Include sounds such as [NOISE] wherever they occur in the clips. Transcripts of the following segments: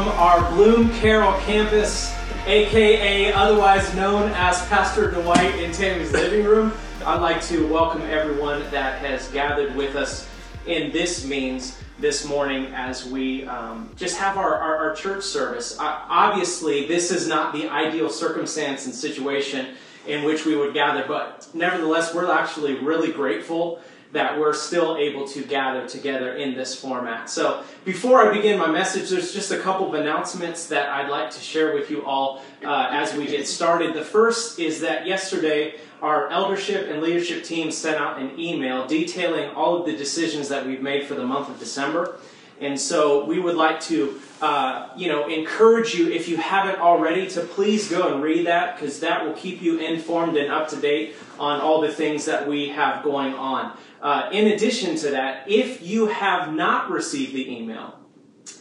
from our Bloom Carroll campus, aka otherwise known as Pastor Dwight in Tammy's living room. I'd like to welcome everyone that has gathered with us in this means this morning as we um, just have our, our, our church service. Obviously, this is not the ideal circumstance and situation in which we would gather, but nevertheless, we're actually really grateful that we're still able to gather together in this format. So, before I begin my message, there's just a couple of announcements that I'd like to share with you all uh, as we get started. The first is that yesterday, our eldership and leadership team sent out an email detailing all of the decisions that we've made for the month of December. And so we would like to, uh, you know, encourage you if you haven't already to please go and read that because that will keep you informed and up to date on all the things that we have going on. Uh, in addition to that, if you have not received the email,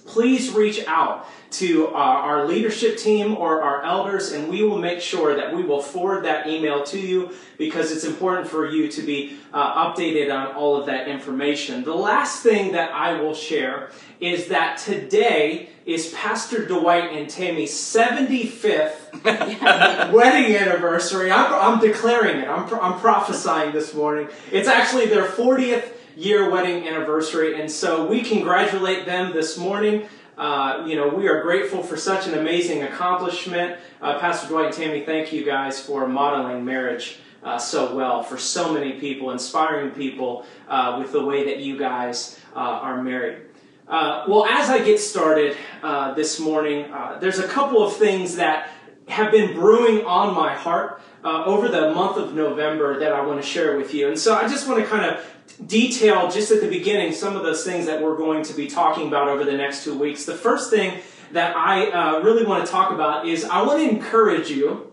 please reach out to uh, our leadership team or our elders, and we will make sure that we will forward that email to you because it's important for you to be uh, updated on all of that information. The last thing that I will share is that today is Pastor Dwight and Tammy's 75th [LAUGHS] wedding anniversary. I'm, I'm declaring it, I'm, I'm prophesying this morning. It's actually their 40th year wedding anniversary, and so we congratulate them this morning. Uh, you know, we are grateful for such an amazing accomplishment. Uh, Pastor Dwight and Tammy, thank you guys for modeling marriage uh, so well for so many people, inspiring people uh, with the way that you guys uh, are married. Uh, well, as I get started this morning, there's a couple of things that have been brewing on my heart over the month of November that I want to share with you. And so I just want to kind of detail just at the beginning some of those things that we're going to be talking about over the next two weeks. The first thing that I uh, really want to talk about is I want to encourage you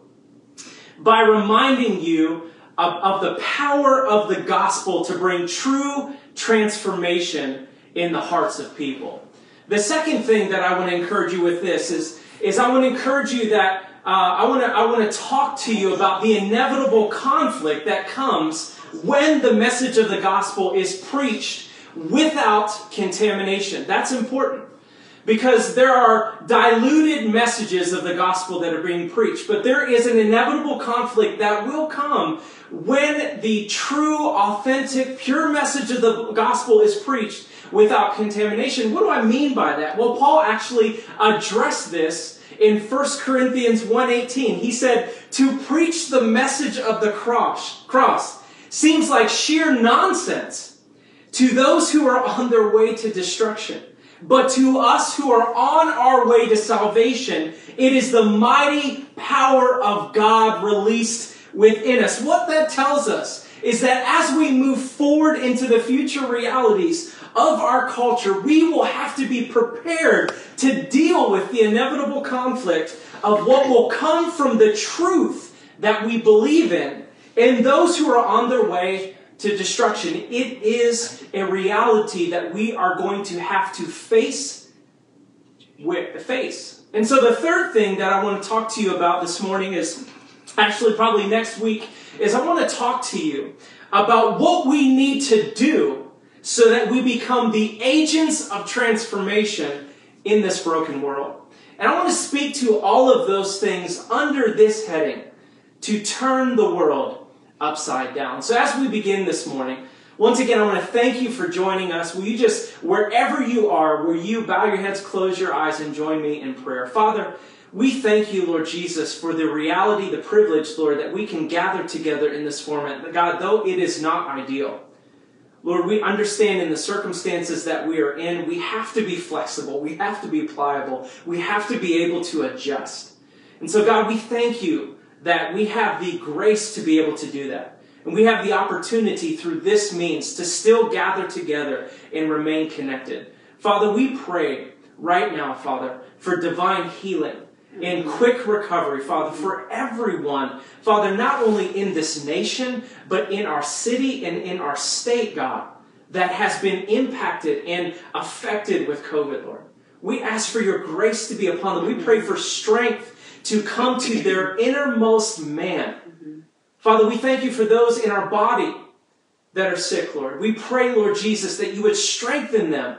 by reminding you of, of the power of the gospel to bring true transformation in the hearts of people. The second thing that I want to encourage you with this is, is I want to encourage you that uh, I want to I want to talk to you about the inevitable conflict that comes when the message of the gospel is preached without contamination. That's important because there are diluted messages of the gospel that are being preached, but there is an inevitable conflict that will come when the true, authentic, pure message of the gospel is preached without contamination. What do I mean by that? Well, Paul actually addressed this in 1 Corinthians 1:18. He said, "To preach the message of the cross, cross seems like sheer nonsense to those who are on their way to destruction. But to us who are on our way to salvation, it is the mighty power of God released within us." What that tells us is that as we move forward into the future realities of our culture, we will have to be prepared to deal with the inevitable conflict of what will come from the truth that we believe in and those who are on their way to destruction. It is a reality that we are going to have to face with the face. And so the third thing that I want to talk to you about this morning is actually probably next week is I want to talk to you about what we need to do so that we become the agents of transformation in this broken world. And I want to speak to all of those things under this heading to turn the world upside down. So as we begin this morning, once again, I want to thank you for joining us. Will you just, wherever you are, will you bow your heads, close your eyes, and join me in prayer? Father, we thank you, Lord Jesus, for the reality, the privilege, Lord, that we can gather together in this format. God, though it is not ideal, Lord, we understand in the circumstances that we are in, we have to be flexible. We have to be pliable. We have to be able to adjust. And so, God, we thank you that we have the grace to be able to do that. And we have the opportunity through this means to still gather together and remain connected. Father, we pray right now, Father, for divine healing in quick recovery, Father, for everyone, Father, not only in this nation, but in our city and in our state, God, that has been impacted and affected with COVID, Lord. We ask for your grace to be upon them. We pray for strength to come to their innermost man. Father, we thank you for those in our body that are sick, Lord. We pray, Lord Jesus, that you would strengthen them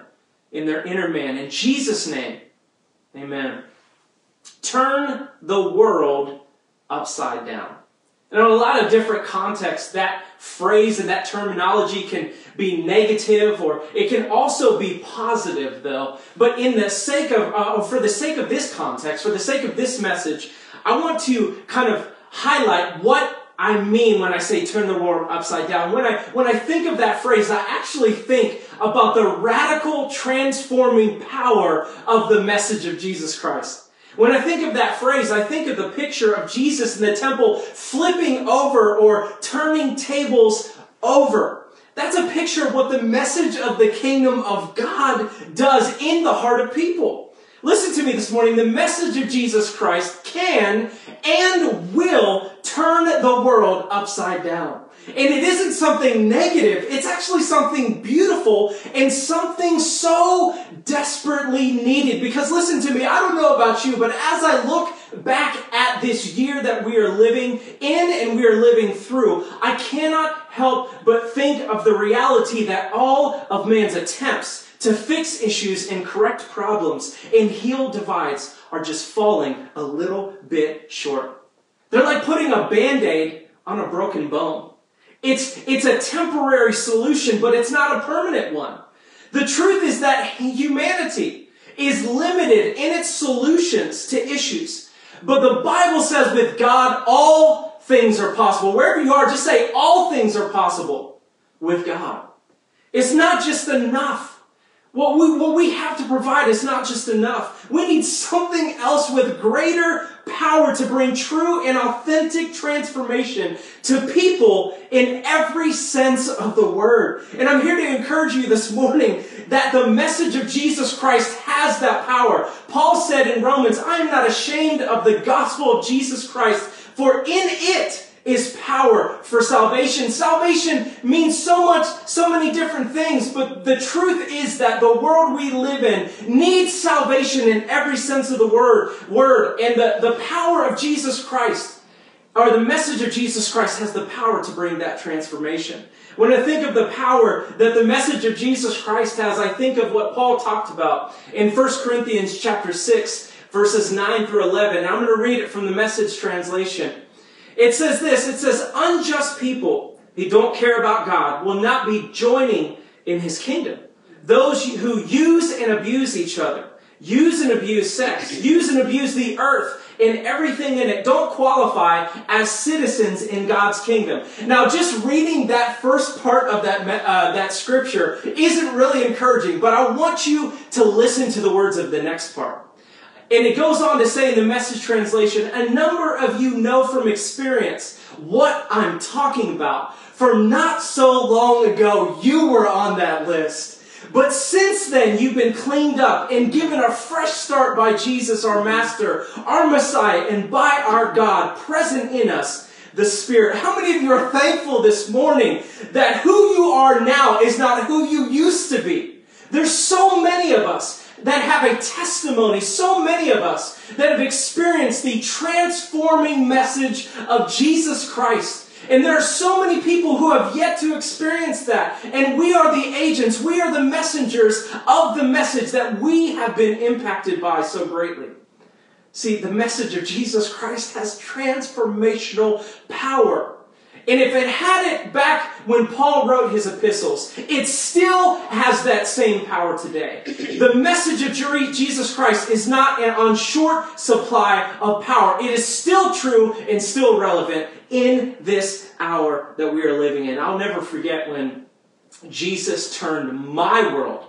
in their inner man. In Jesus' name, Amen. Turn the world upside down. And in a lot of different contexts, that phrase and that terminology can be negative or it can also be positive though. But in the sake of, uh, for the sake of this context, for the sake of this message, I want to kind of highlight what I mean when I say turn the world upside down. When I, when I think of that phrase, I actually think about the radical transforming power of the message of Jesus Christ. When I think of that phrase, I think of the picture of Jesus in the temple flipping over or turning tables over. That's a picture of what the message of the kingdom of God does in the heart of people. Listen to me this morning. The message of Jesus Christ can and will turn the world upside down. And it isn't something negative. It's actually something beautiful and something so desperately needed. Because listen to me, I don't know about you, but as I look back at this year that we are living in and we are living through, I cannot help but think of the reality that all of man's attempts to fix issues and correct problems and heal divides are just falling a little bit short. They're like putting a band-aid on a broken bone. It's, it's a temporary solution, but it's not a permanent one. The truth is that humanity is limited in its solutions to issues. But the Bible says with God, all things are possible. Wherever you are, just say, all things are possible with God. It's not just enough what we, what we have to provide is not just enough. We need something else with greater power to bring true and authentic transformation to people in every sense of the word. And I'm here to encourage you this morning that the message of Jesus Christ has that power. Paul said in Romans, I am not ashamed of the gospel of Jesus Christ, for in it is power for salvation. Salvation means so much, so many different things, but the truth is that the world we live in needs salvation in every sense of the word, word. And the, the power of Jesus Christ, or the message of Jesus Christ has the power to bring that transformation. When I think of the power that the message of Jesus Christ has, I think of what Paul talked about in 1 Corinthians chapter 6, verses 9 through 11. I'm going to read it from the message translation. It says this, it says, unjust people who don't care about God will not be joining in his kingdom. Those who use and abuse each other, use and abuse sex, use and abuse the earth and everything in it don't qualify as citizens in God's kingdom. Now, just reading that first part of that, uh, that scripture isn't really encouraging, but I want you to listen to the words of the next part. And it goes on to say in the message translation, a number of you know from experience what I'm talking about. For not so long ago, you were on that list. But since then, you've been cleaned up and given a fresh start by Jesus, our Master, our Messiah, and by our God present in us, the Spirit. How many of you are thankful this morning that who you are now is not who you used to be? There's so many of us that have a testimony, so many of us that have experienced the transforming message of Jesus Christ. And there are so many people who have yet to experience that. And we are the agents, we are the messengers of the message that we have been impacted by so greatly. See, the message of Jesus Christ has transformational power. And if it had it back when Paul wrote his epistles, it still has that same power today. The message of Jesus Christ is not on short supply of power. It is still true and still relevant in this hour that we are living in. I'll never forget when Jesus turned my world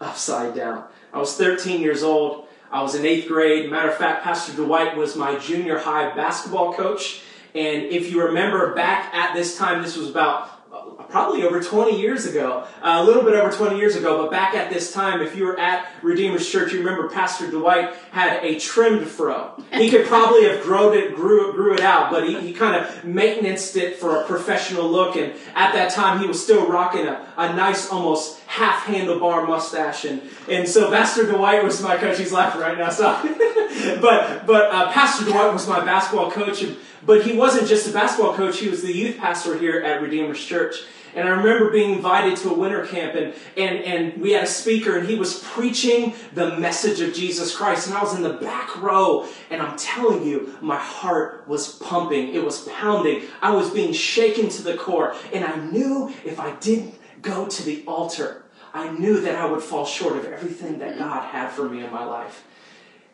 upside down. I was 13 years old. I was in eighth grade. Matter of fact, Pastor Dwight was my junior high basketball coach. And if you remember back at this time, this was about uh, probably over 20 years ago, uh, a little bit over 20 years ago, but back at this time, if you were at Redeemer's Church, you remember Pastor Dwight had a trimmed fro. He could probably have grown it, grew, grew it out, but he, he kind of maintenanced it for a professional look. And at that time, he was still rocking a, a nice, almost half handlebar mustache. And, and so Pastor Dwight was my coach. He's laughing right now, so. [LAUGHS] but but uh, Pastor Dwight was my basketball coach. And, but he wasn't just a basketball coach, he was the youth pastor here at Redeemer's Church. And I remember being invited to a winter camp and, and, and we had a speaker and he was preaching the message of Jesus Christ. And I was in the back row and I'm telling you, my heart was pumping. It was pounding. I was being shaken to the core. And I knew if I didn't go to the altar, I knew that I would fall short of everything that God had for me in my life.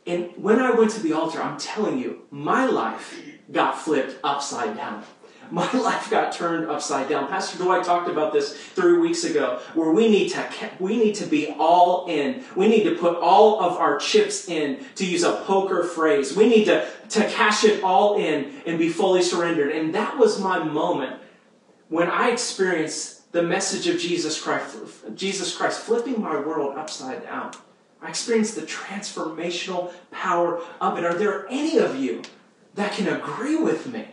And when I went to the altar, I'm telling you, my life got flipped upside down. My [LAUGHS] life got turned upside down. Pastor Dwight talked about this three weeks ago, where we need to we need to be all in. We need to put all of our chips in, to use a poker phrase. We need to, to cash it all in and be fully surrendered. And that was my moment when I experienced the message of Jesus Christ, Jesus Christ flipping my world upside down. I experienced the transformational power of it. Are there any of you that can agree with me?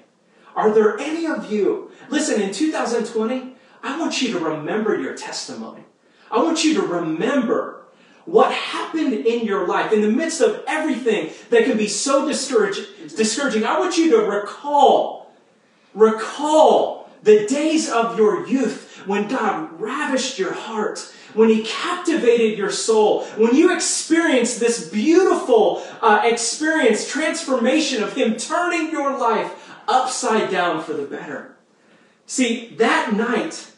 Are there any of you, listen, in 2020, I want you to remember your testimony. I want you to remember what happened in your life in the midst of everything that can be so discouraging. I want you to recall, recall the days of your youth when God ravished your heart, when He captivated your soul, when you experienced this beautiful uh, experience, transformation of Him turning your life upside down for the better. See, that night,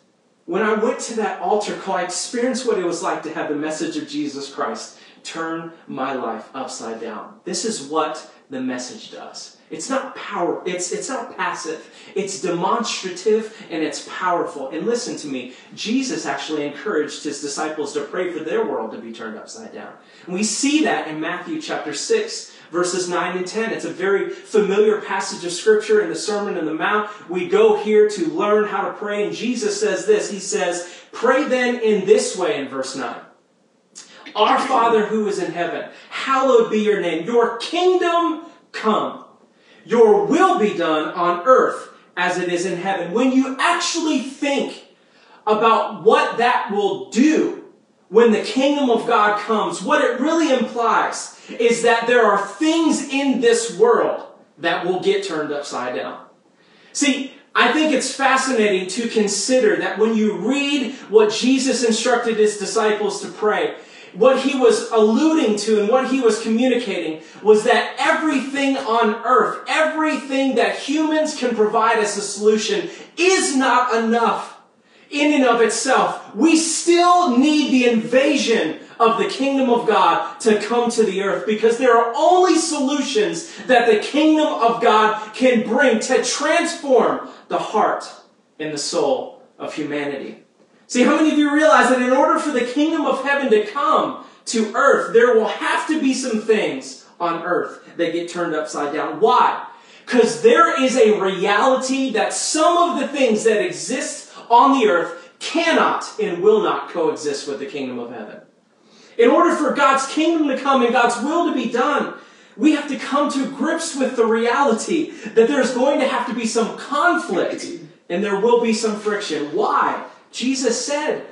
when I went to that altar call, I experienced what it was like to have the message of Jesus Christ turn my life upside down. This is what the message does. It's not power, it's, it's not passive. It's demonstrative and it's powerful. And listen to me, Jesus actually encouraged his disciples to pray for their world to be turned upside down. And we see that in Matthew chapter 6, verses 9 and 10. It's a very familiar passage of scripture in the Sermon on the Mount. We go here to learn how to pray, and Jesus says this. He says, Pray then in this way in verse 9. Our Father who is in heaven, hallowed be your name. Your kingdom come. Your will be done on earth as it is in heaven. When you actually think about what that will do when the kingdom of God comes, what it really implies is that there are things in this world that will get turned upside down. See, I think it's fascinating to consider that when you read what Jesus instructed his disciples to pray, what he was alluding to and what he was communicating was that everything on earth, everything that humans can provide as a solution is not enough in and of itself. We still need the invasion of the kingdom of God to come to the earth because there are only solutions that the kingdom of God can bring to transform the heart and the soul of humanity. See, how many of you realize that in order for the kingdom of heaven to come to earth, there will have to be some things on earth that get turned upside down? Why? Because there is a reality that some of the things that exist on the earth cannot and will not coexist with the kingdom of heaven. In order for God's kingdom to come and God's will to be done, we have to come to grips with the reality that there's going to have to be some conflict and there will be some friction. Why? Jesus said,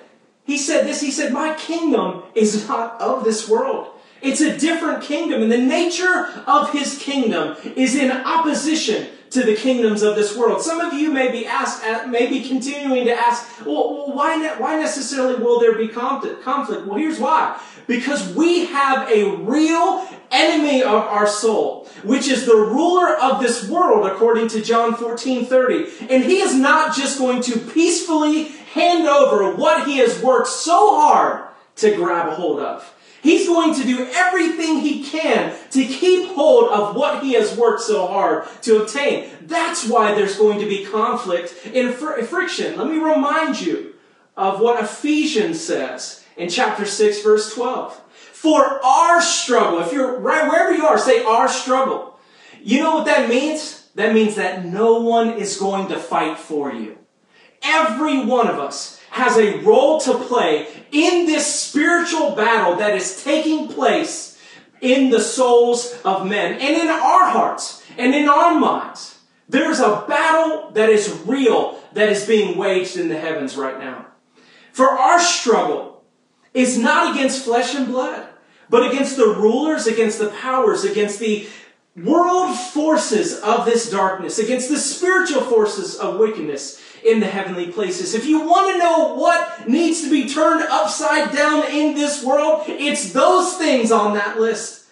He said this, He said, My kingdom is not of this world. It's a different kingdom, and the nature of His kingdom is in opposition to the kingdoms of this world. Some of you may be asked, uh, may be continuing to ask, well, why, why necessarily will there be conflict? Well, here's why. Because we have a real enemy of our soul, which is the ruler of this world, according to John 14, 30. And he is not just going to peacefully hand over what he has worked so hard to grab a hold of. He's going to do everything he can to keep hold of what he has worked so hard to obtain. That's why there's going to be conflict and fr- friction. Let me remind you of what Ephesians says in chapter 6, verse 12. For our struggle, if you're right wherever you are, say our struggle. You know what that means? That means that no one is going to fight for you. Every one of us has a role to play in this spiritual battle that is taking place in the souls of men and in our hearts and in our minds. There's a battle that is real that is being waged in the heavens right now. For our struggle is not against flesh and blood, but against the rulers, against the powers, against the world forces of this darkness, against the spiritual forces of wickedness in the heavenly places. If you want to know what needs to be turned upside down in this world, it's those things on that list.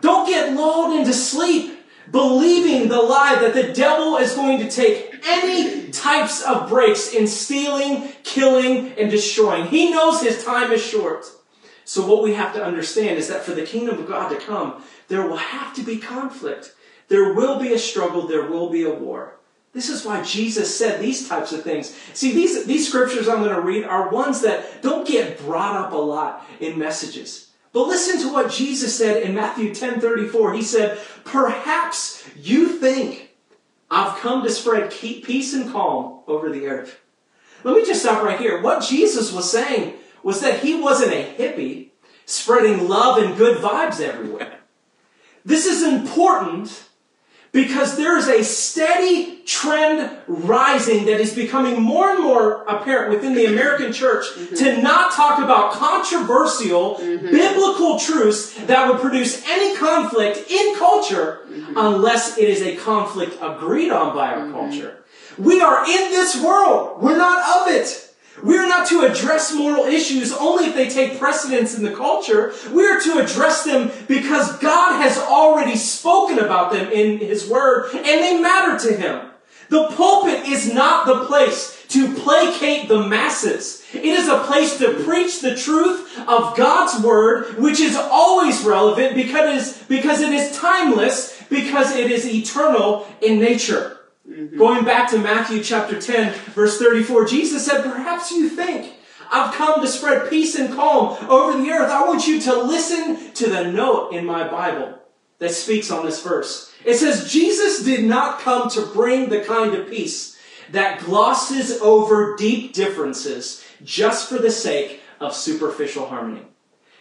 Don't get lulled into sleep believing the lie that the devil is going to take any types of breaks in stealing, killing, and destroying. He knows his time is short. So what we have to understand is that for the kingdom of God to come, there will have to be conflict. There will be a struggle. There will be a war. This is why Jesus said these types of things. See, these, these scriptures I'm going to read are ones that don't get brought up a lot in messages. But listen to what Jesus said in Matthew 10 34. He said, Perhaps you think I've come to spread peace and calm over the earth. Let me just stop right here. What Jesus was saying was that he wasn't a hippie spreading love and good vibes everywhere. This is important because there is a steady trend rising that is becoming more and more apparent within the American church mm-hmm. to not talk about controversial mm-hmm. biblical truths that would produce any conflict in culture mm-hmm. unless it is a conflict agreed on by our mm-hmm. culture. We are in this world. We're not of it. We are not to address moral issues only if they take precedence in the culture. We are to address them because God has already spoken about them in His Word and they matter to Him. The pulpit is not the place to placate the masses. It is a place to preach the truth of God's Word, which is always relevant because, because it is timeless, because it is eternal in nature. Mm-hmm. Going back to Matthew chapter 10, verse 34, Jesus said, Perhaps you think I've come to spread peace and calm over the earth. I want you to listen to the note in my Bible that speaks on this verse. It says, Jesus did not come to bring the kind of peace that glosses over deep differences just for the sake of superficial harmony.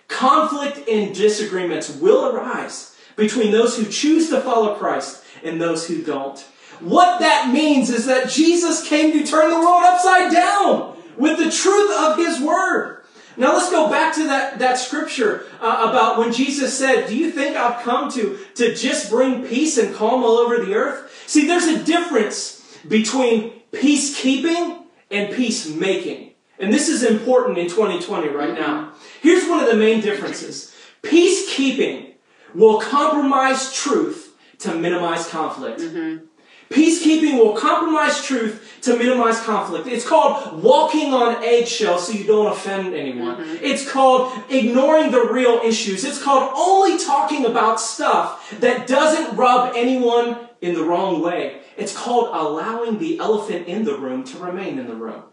Conflict and disagreements will arise between those who choose to follow Christ and those who don't. What that means is that Jesus came to turn the world upside down with the truth of His Word. Now let's go back to that, that scripture uh, about when Jesus said, do you think I've come to, to just bring peace and calm all over the earth? See, there's a difference between peacekeeping and peacemaking. And this is important in 2020 right now. Here's one of the main differences. Peacekeeping will compromise truth to minimize conflict. Mm-hmm. Peacekeeping will compromise truth to minimize conflict. It's called walking on eggshells so you don't offend anyone. Mm-hmm. It's called ignoring the real issues. It's called only talking about stuff that doesn't rub anyone in the wrong way. It's called allowing the elephant in the room to remain in the room.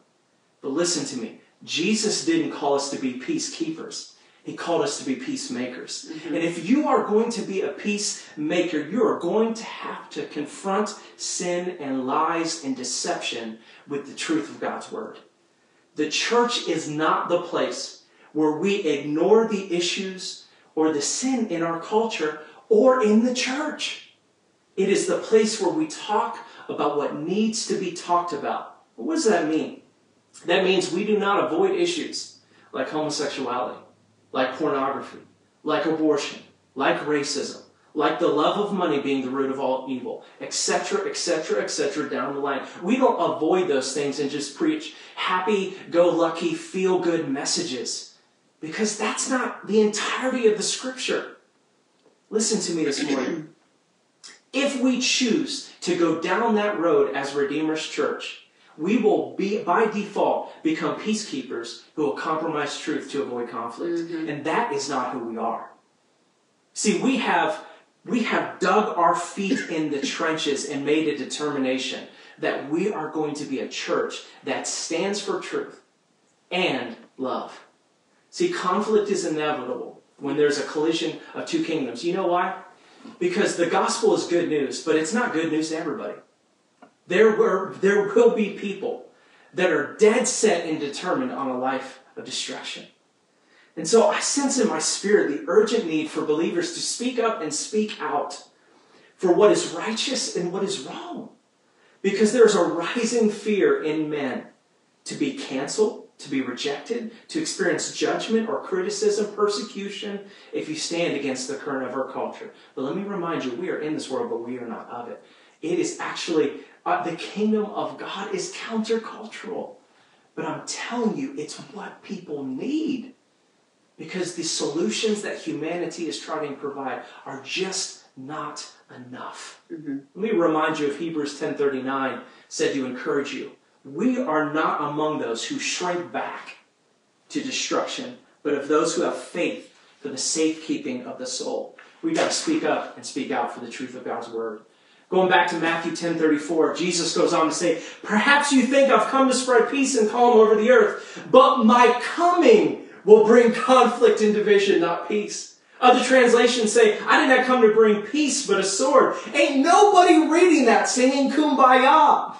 But listen to me. Jesus didn't call us to be peacekeepers. He called us to be peacemakers. Mm-hmm. And if you are going to be a peacemaker, you are going to have to confront sin and lies and deception with the truth of God's Word. The church is not the place where we ignore the issues or the sin in our culture or in the church. It is the place where we talk about what needs to be talked about. What does that mean? That means we do not avoid issues like homosexuality like pornography, like abortion, like racism, like the love of money being the root of all evil, etc., etc., etc., down the line. We don't avoid those things and just preach happy, go lucky, feel good messages because that's not the entirety of the scripture. Listen to me this morning. [CLEARS THROAT] If we choose to go down that road as Redeemer's Church, we will be by default become peacekeepers who will compromise truth to avoid conflict. Mm-hmm. And that is not who we are. See, we have we have dug our feet in the [LAUGHS] trenches and made a determination that we are going to be a church that stands for truth and love. See, conflict is inevitable when there's a collision of two kingdoms. You know why? Because the gospel is good news, but it's not good news to everybody. There, were, there will be people that are dead set and determined on a life of destruction. And so I sense in my spirit the urgent need for believers to speak up and speak out for what is righteous and what is wrong. Because there's a rising fear in men to be canceled, to be rejected, to experience judgment or criticism, persecution, if you stand against the current of our culture. But let me remind you, we are in this world, but we are not of it. It is actually, uh, the kingdom of God is countercultural. But I'm telling you, it's what people need. Because the solutions that humanity is trying to provide are just not enough. Mm-hmm. Let me remind you of Hebrews 10:39 said to encourage you. We are not among those who shrink back to destruction, but of those who have faith for the safekeeping of the soul. We've got to speak up and speak out for the truth of God's word. Going back to Matthew 10:34, Jesus goes on to say, "Perhaps you think I've come to spread peace and calm over the earth, but my coming will bring conflict and division, not peace." Other translations say, I did not come to bring peace, but a sword. Ain't nobody reading that singing kumbaya.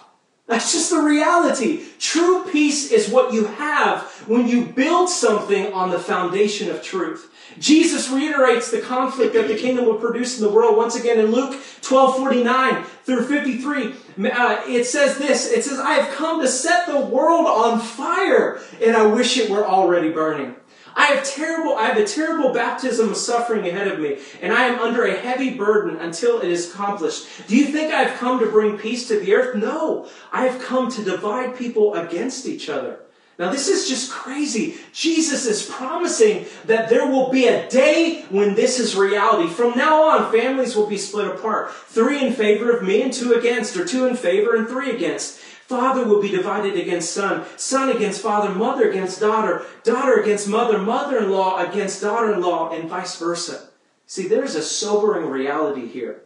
That's just the reality. True peace is what you have when you build something on the foundation of truth. Jesus reiterates the conflict that the kingdom will produce in the world once again in Luke 12 49 through 53. Uh, it says this It says, I have come to set the world on fire, and I wish it were already burning. I have terrible, I have a terrible baptism of suffering ahead of me, and I am under a heavy burden until it is accomplished. Do you think I have come to bring peace to the earth? No. I have come to divide people against each other. Now, this is just crazy. Jesus is promising that there will be a day when this is reality. From now on, families will be split apart. Three in favor of me and two against, or two in favor and three against. Father will be divided against son, son against father, mother against daughter, daughter against mother, mother in law against daughter in law, and vice versa. See, there's a sobering reality here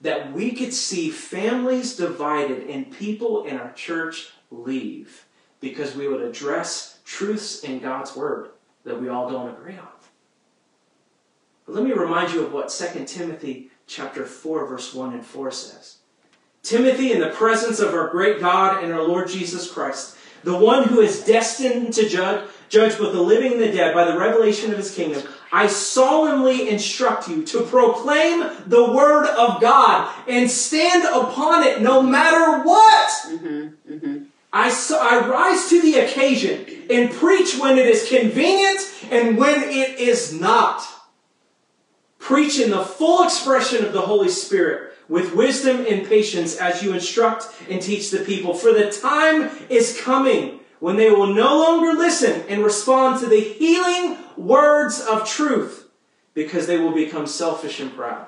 that we could see families divided and people in our church leave because we would address truths in God's Word that we all don't agree on. But let me remind you of what 2 Timothy chapter 4 verse 1 and 4 says. Timothy, in the presence of our great God and our Lord Jesus Christ, the one who is destined to judge, judge both the living and the dead by the revelation of his kingdom, I solemnly instruct you to proclaim the word of God and stand upon it no matter what. Mm-hmm, mm-hmm. I, I rise to the occasion and preach when it is convenient and when it is not. Preach in the full expression of the Holy Spirit with wisdom and patience as you instruct and teach the people. For the time is coming when they will no longer listen and respond to the healing words of truth because they will become selfish and proud.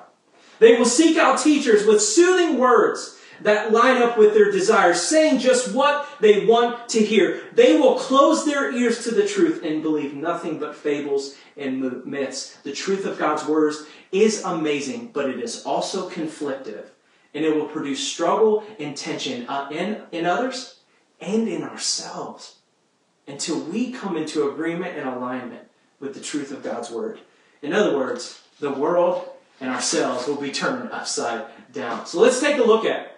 They will seek out teachers with soothing words that line up with their desires, saying just what they want to hear. They will close their ears to the truth and believe nothing but fables and myths. The truth of God's words is amazing, but it is also conflictive. And it will produce struggle and tension uh, in, in others and in ourselves until we come into agreement and alignment with the truth of God's word. In other words, the world and ourselves will be turned upside down. So let's take a look at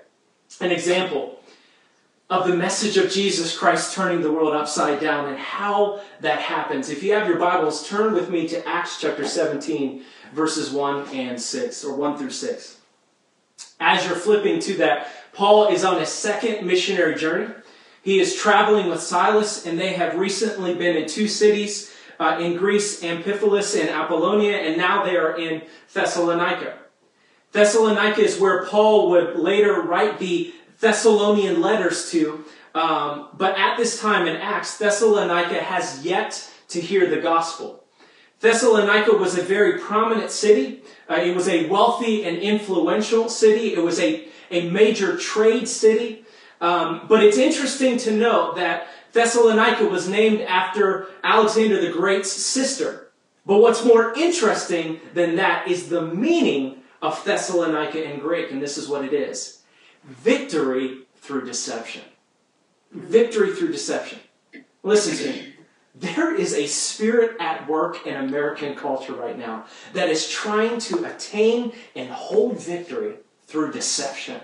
an example of the message of Jesus Christ turning the world upside down and how that happens. If you have your Bibles, turn with me to Acts chapter 17, verses 1 and 6, or 1 through 6. As you're flipping to that, Paul is on a second missionary journey. He is traveling with Silas, and they have recently been in two cities uh, in Greece, Amphipolis and Apollonia, and now they are in Thessalonica. Thessalonica is where Paul would later write the Thessalonian letters to. Um, but at this time in Acts, Thessalonica has yet to hear the gospel. Thessalonica was a very prominent city. Uh, it was a wealthy and influential city. It was a, a major trade city. Um, but it's interesting to note that Thessalonica was named after Alexander the Great's sister. But what's more interesting than that is the meaning of Thessalonica in Greek, and this is what it is victory through deception. Victory through deception. Listen to me. There is a spirit at work in American culture right now that is trying to attain and hold victory through deception.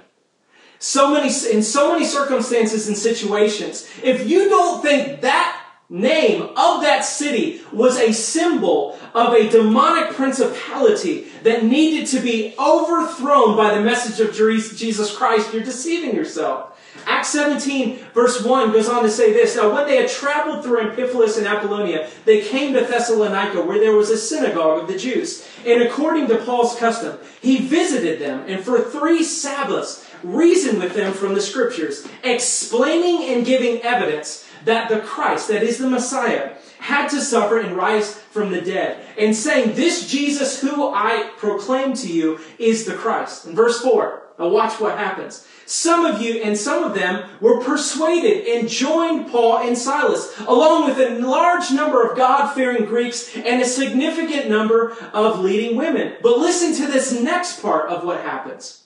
So many, in so many circumstances and situations, if you don't think that name of that city was a symbol of a demonic principality that needed to be overthrown by the message of Jesus Christ, you're deceiving yourself. Acts 17, verse 1 goes on to say this. Now, when they had traveled through Amphipolis and Apollonia, they came to Thessalonica, where there was a synagogue of the Jews. And according to Paul's custom, he visited them, and for three Sabbaths reasoned with them from the Scriptures, explaining and giving evidence that the Christ, that is the Messiah, had to suffer and rise from the dead, and saying, This Jesus who I proclaim to you is the Christ. In verse 4, now watch what happens. Some of you and some of them were persuaded and joined Paul and Silas, along with a large number of God-fearing Greeks and a significant number of leading women. But listen to this next part of what happens.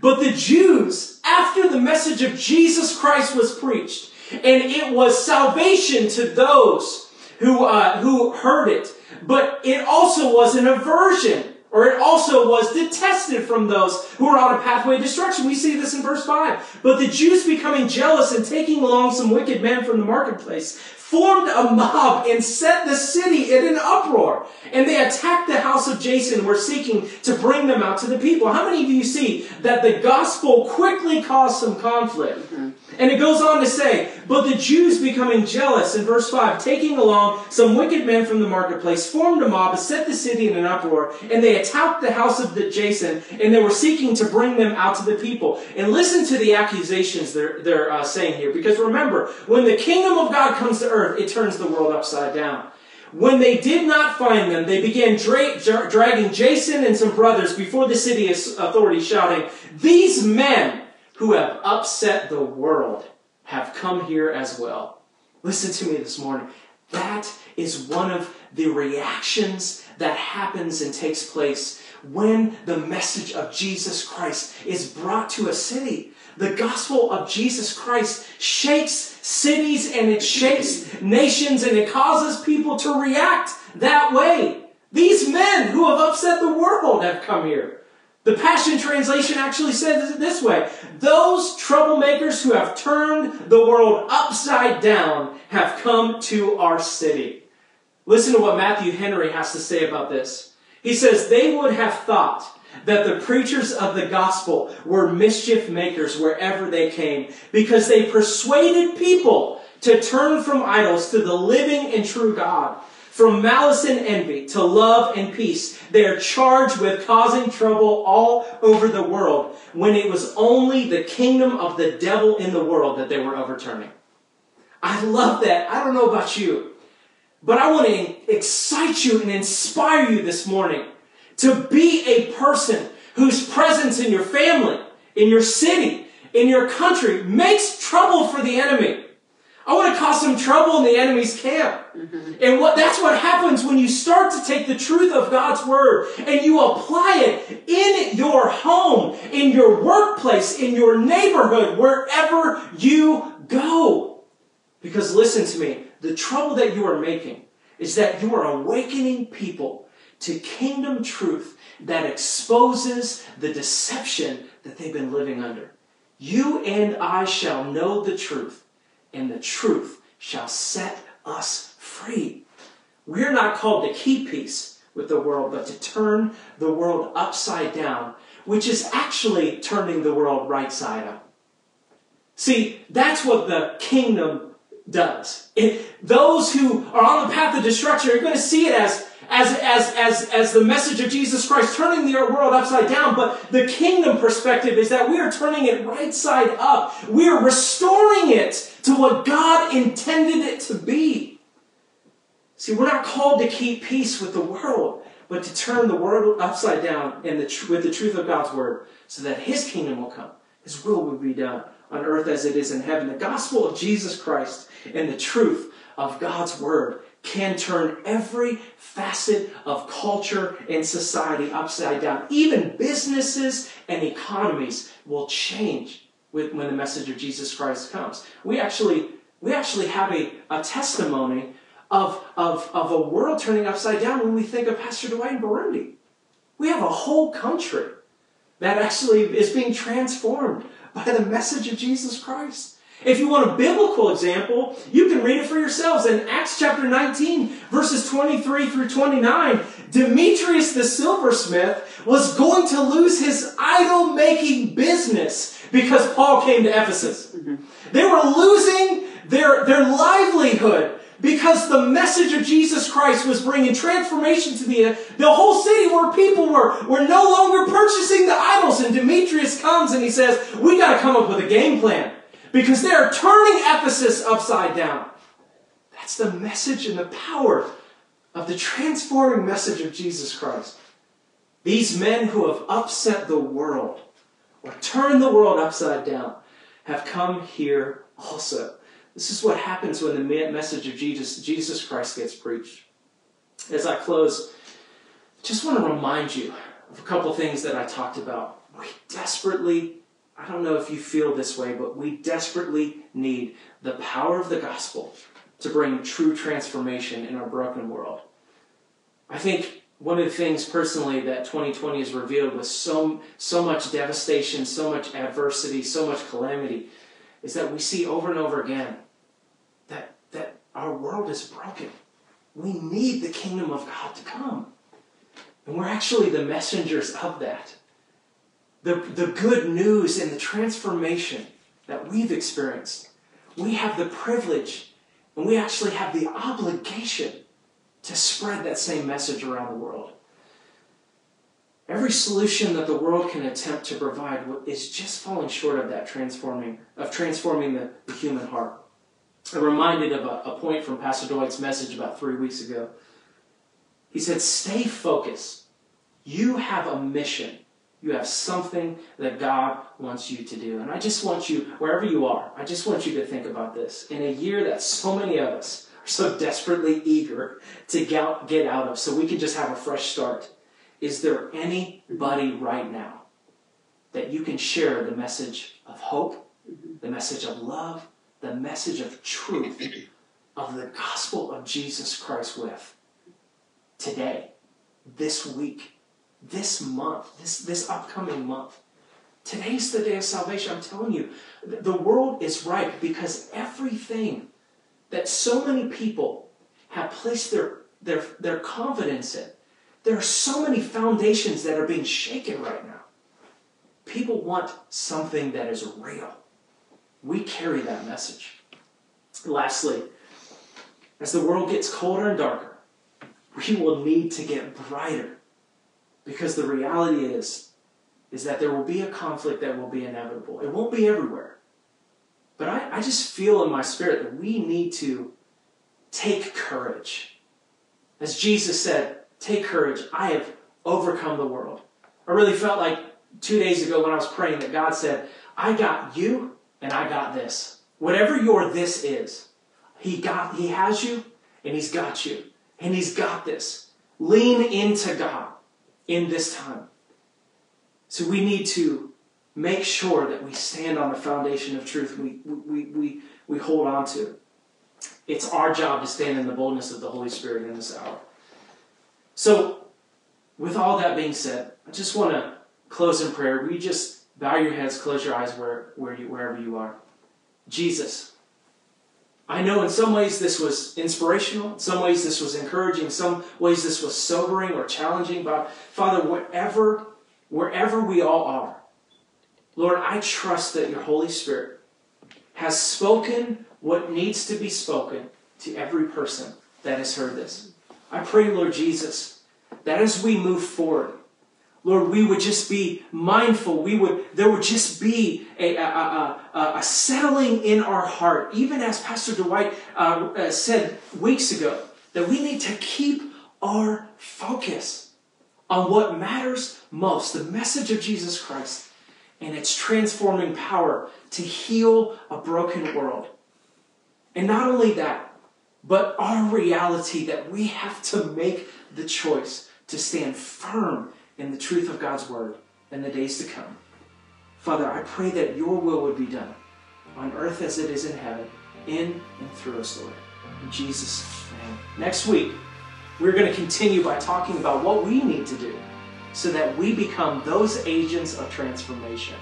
But the Jews, after the message of Jesus Christ was preached, and it was salvation to those who, uh, who heard it, but it also was an aversion or it also was detested from those who were on a pathway of destruction. We see this in verse 5. But the Jews becoming jealous and taking along some wicked men from the marketplace, formed a mob and set the city in an uproar. And they attacked the house of Jason, were seeking to bring them out to the people. How many of you see that the gospel quickly caused some conflict? Mm-hmm. And it goes on to say, but the Jews becoming jealous in verse 5, taking along some wicked men from the marketplace, formed a mob, and set the city in an uproar, and they attacked the house of the Jason, and they were seeking to bring them out to the people. And listen to the accusations they're, they're uh, saying here, because remember, when the kingdom of God comes to earth, it turns the world upside down. When they did not find them, they began dra- dra- dragging Jason and some brothers before the city authorities, shouting, These men who have upset the world have come here as well. Listen to me this morning. That is one of the reactions that happens and takes place when the message of Jesus Christ is brought to a city. The gospel of Jesus Christ shakes cities and it shakes nations and it causes people to react that way. These men who have upset the world have come here. The Passion Translation actually says it this way Those troublemakers who have turned the world upside down have come to our city. Listen to what Matthew Henry has to say about this. He says, They would have thought that the preachers of the gospel were mischief makers wherever they came because they persuaded people to turn from idols to the living and true God. From malice and envy to love and peace, they are charged with causing trouble all over the world when it was only the kingdom of the devil in the world that they were overturning. I love that. I don't know about you, but I want to excite you and inspire you this morning to be a person whose presence in your family, in your city, in your country makes trouble for the enemy. I want to cause some trouble in the enemy's camp. Mm-hmm. And what that's what happens when you start to take the truth of God's word and you apply it in your home, in your workplace, in your neighborhood, wherever you go. Because listen to me, the trouble that you are making is that you are awakening people to kingdom truth that exposes the deception that they've been living under. You and I shall know the truth and the truth shall set us free. We're not called to keep peace with the world, but to turn the world upside down, which is actually turning the world right side up. See, that's what the kingdom does. Those who are on the path of destruction are going to see it as as, as, as, as the message of Jesus Christ, turning the world upside down. But the kingdom perspective is that we are turning it right side up. We are restoring it to what God intended it to be. See, we're not called to keep peace with the world, but to turn the world upside down in the, with the truth of God's word so that His kingdom will come. His will will be done on earth as it is in heaven. The gospel of Jesus Christ and the truth of God's word can turn every facet of culture and society upside down. Even businesses and economies will change with, when the message of Jesus Christ comes. We actually, we actually have a, a testimony of, of, of a world turning upside down when we think of Pastor Dwight in Burundi. We have a whole country that actually is being transformed by the message of Jesus Christ. If you want a biblical example, you can read it for yourselves. In Acts chapter 19, verses 23 through 29, Demetrius the silversmith was going to lose his idol making business because Paul came to Ephesus. Mm-hmm. They were losing their, their livelihood because the message of Jesus Christ was bringing transformation to the, the whole city where people were, were no longer purchasing the idols. And Demetrius comes and he says, we got to come up with a game plan because they are turning Ephesus upside down. That's the message and the power of the transforming message of Jesus Christ. These men who have upset the world or turned the world upside down have come here also. This is what happens when the message of Jesus, Jesus Christ gets preached. As I close, I just want to remind you of a couple things that I talked about. We desperately, I don't know if you feel this way, but we desperately need the power of the gospel to bring true transformation in our broken world. I think one of the things personally that 2020 has revealed with so, so much devastation, so much adversity, so much calamity, is that we see over and over again that, that our world is broken. We need the kingdom of God to come. And we're actually the messengers of that. The, the good news and the transformation that we've experienced, we have the privilege and we actually have the obligation to spread that same message around the world. Every solution that the world can attempt to provide is just falling short of that transforming, of transforming the, the human heart. I'm reminded of a, a point from Pastor Dwight's message about three weeks ago. He said, Stay focused. You have a mission. You have something that God wants you to do. And I just want you, wherever you are, I just want you to think about this. In a year that so many of us are so desperately eager to get out of, so we can just have a fresh start, is there anybody right now that you can share the message of hope, the message of love, the message of truth of the gospel of Jesus Christ with today, this week, this month, this, this upcoming month. Today's the day of salvation. I'm telling you, the world is ripe because everything that so many people have placed their, their, their confidence in, there are so many foundations that are being shaken right now. People want something that is real. We carry that message. Lastly, as the world gets colder and darker, we will need to get brighter. Because the reality is, is that there will be a conflict that will be inevitable. It won't be everywhere. But I, I just feel in my spirit that we need to take courage. As Jesus said, take courage. I have overcome the world. I really felt like two days ago when I was praying that God said, I got you and I got this. Whatever your this is, he got he has you and he's got you. And he's got this. Lean into God in this time. So we need to make sure that we stand on the foundation of truth we, we, we, we hold on to. It's our job to stand in the boldness of the Holy Spirit in this hour. So, with all that being said, I just want to close in prayer. We just Bow your heads, close your eyes where, where you, wherever you are. Jesus. I know in some ways this was inspirational, in some ways this was encouraging, in some ways this was sobering or challenging, but Father, wherever, wherever we all are, Lord, I trust that your Holy Spirit has spoken what needs to be spoken to every person that has heard this. I pray, Lord Jesus, that as we move forward, Lord, we would just be mindful. We would, there would just be a, a, a, a settling in our heart, even as Pastor Dwight uh, uh, said weeks ago, that we need to keep our focus on what matters most the message of Jesus Christ and its transforming power to heal a broken world. And not only that, but our reality that we have to make the choice to stand firm in the truth of God's word in the days to come. Father, I pray that your will would be done on earth as it is in heaven, in and through us, Lord. In Jesus' name. Next week, we're going to continue by talking about what we need to do so that we become those agents of transformation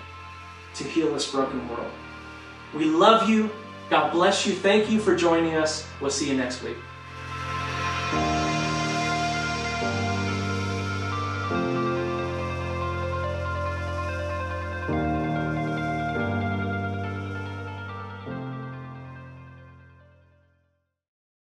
to heal this broken world. We love you. God bless you. Thank you for joining us. We'll see you next week.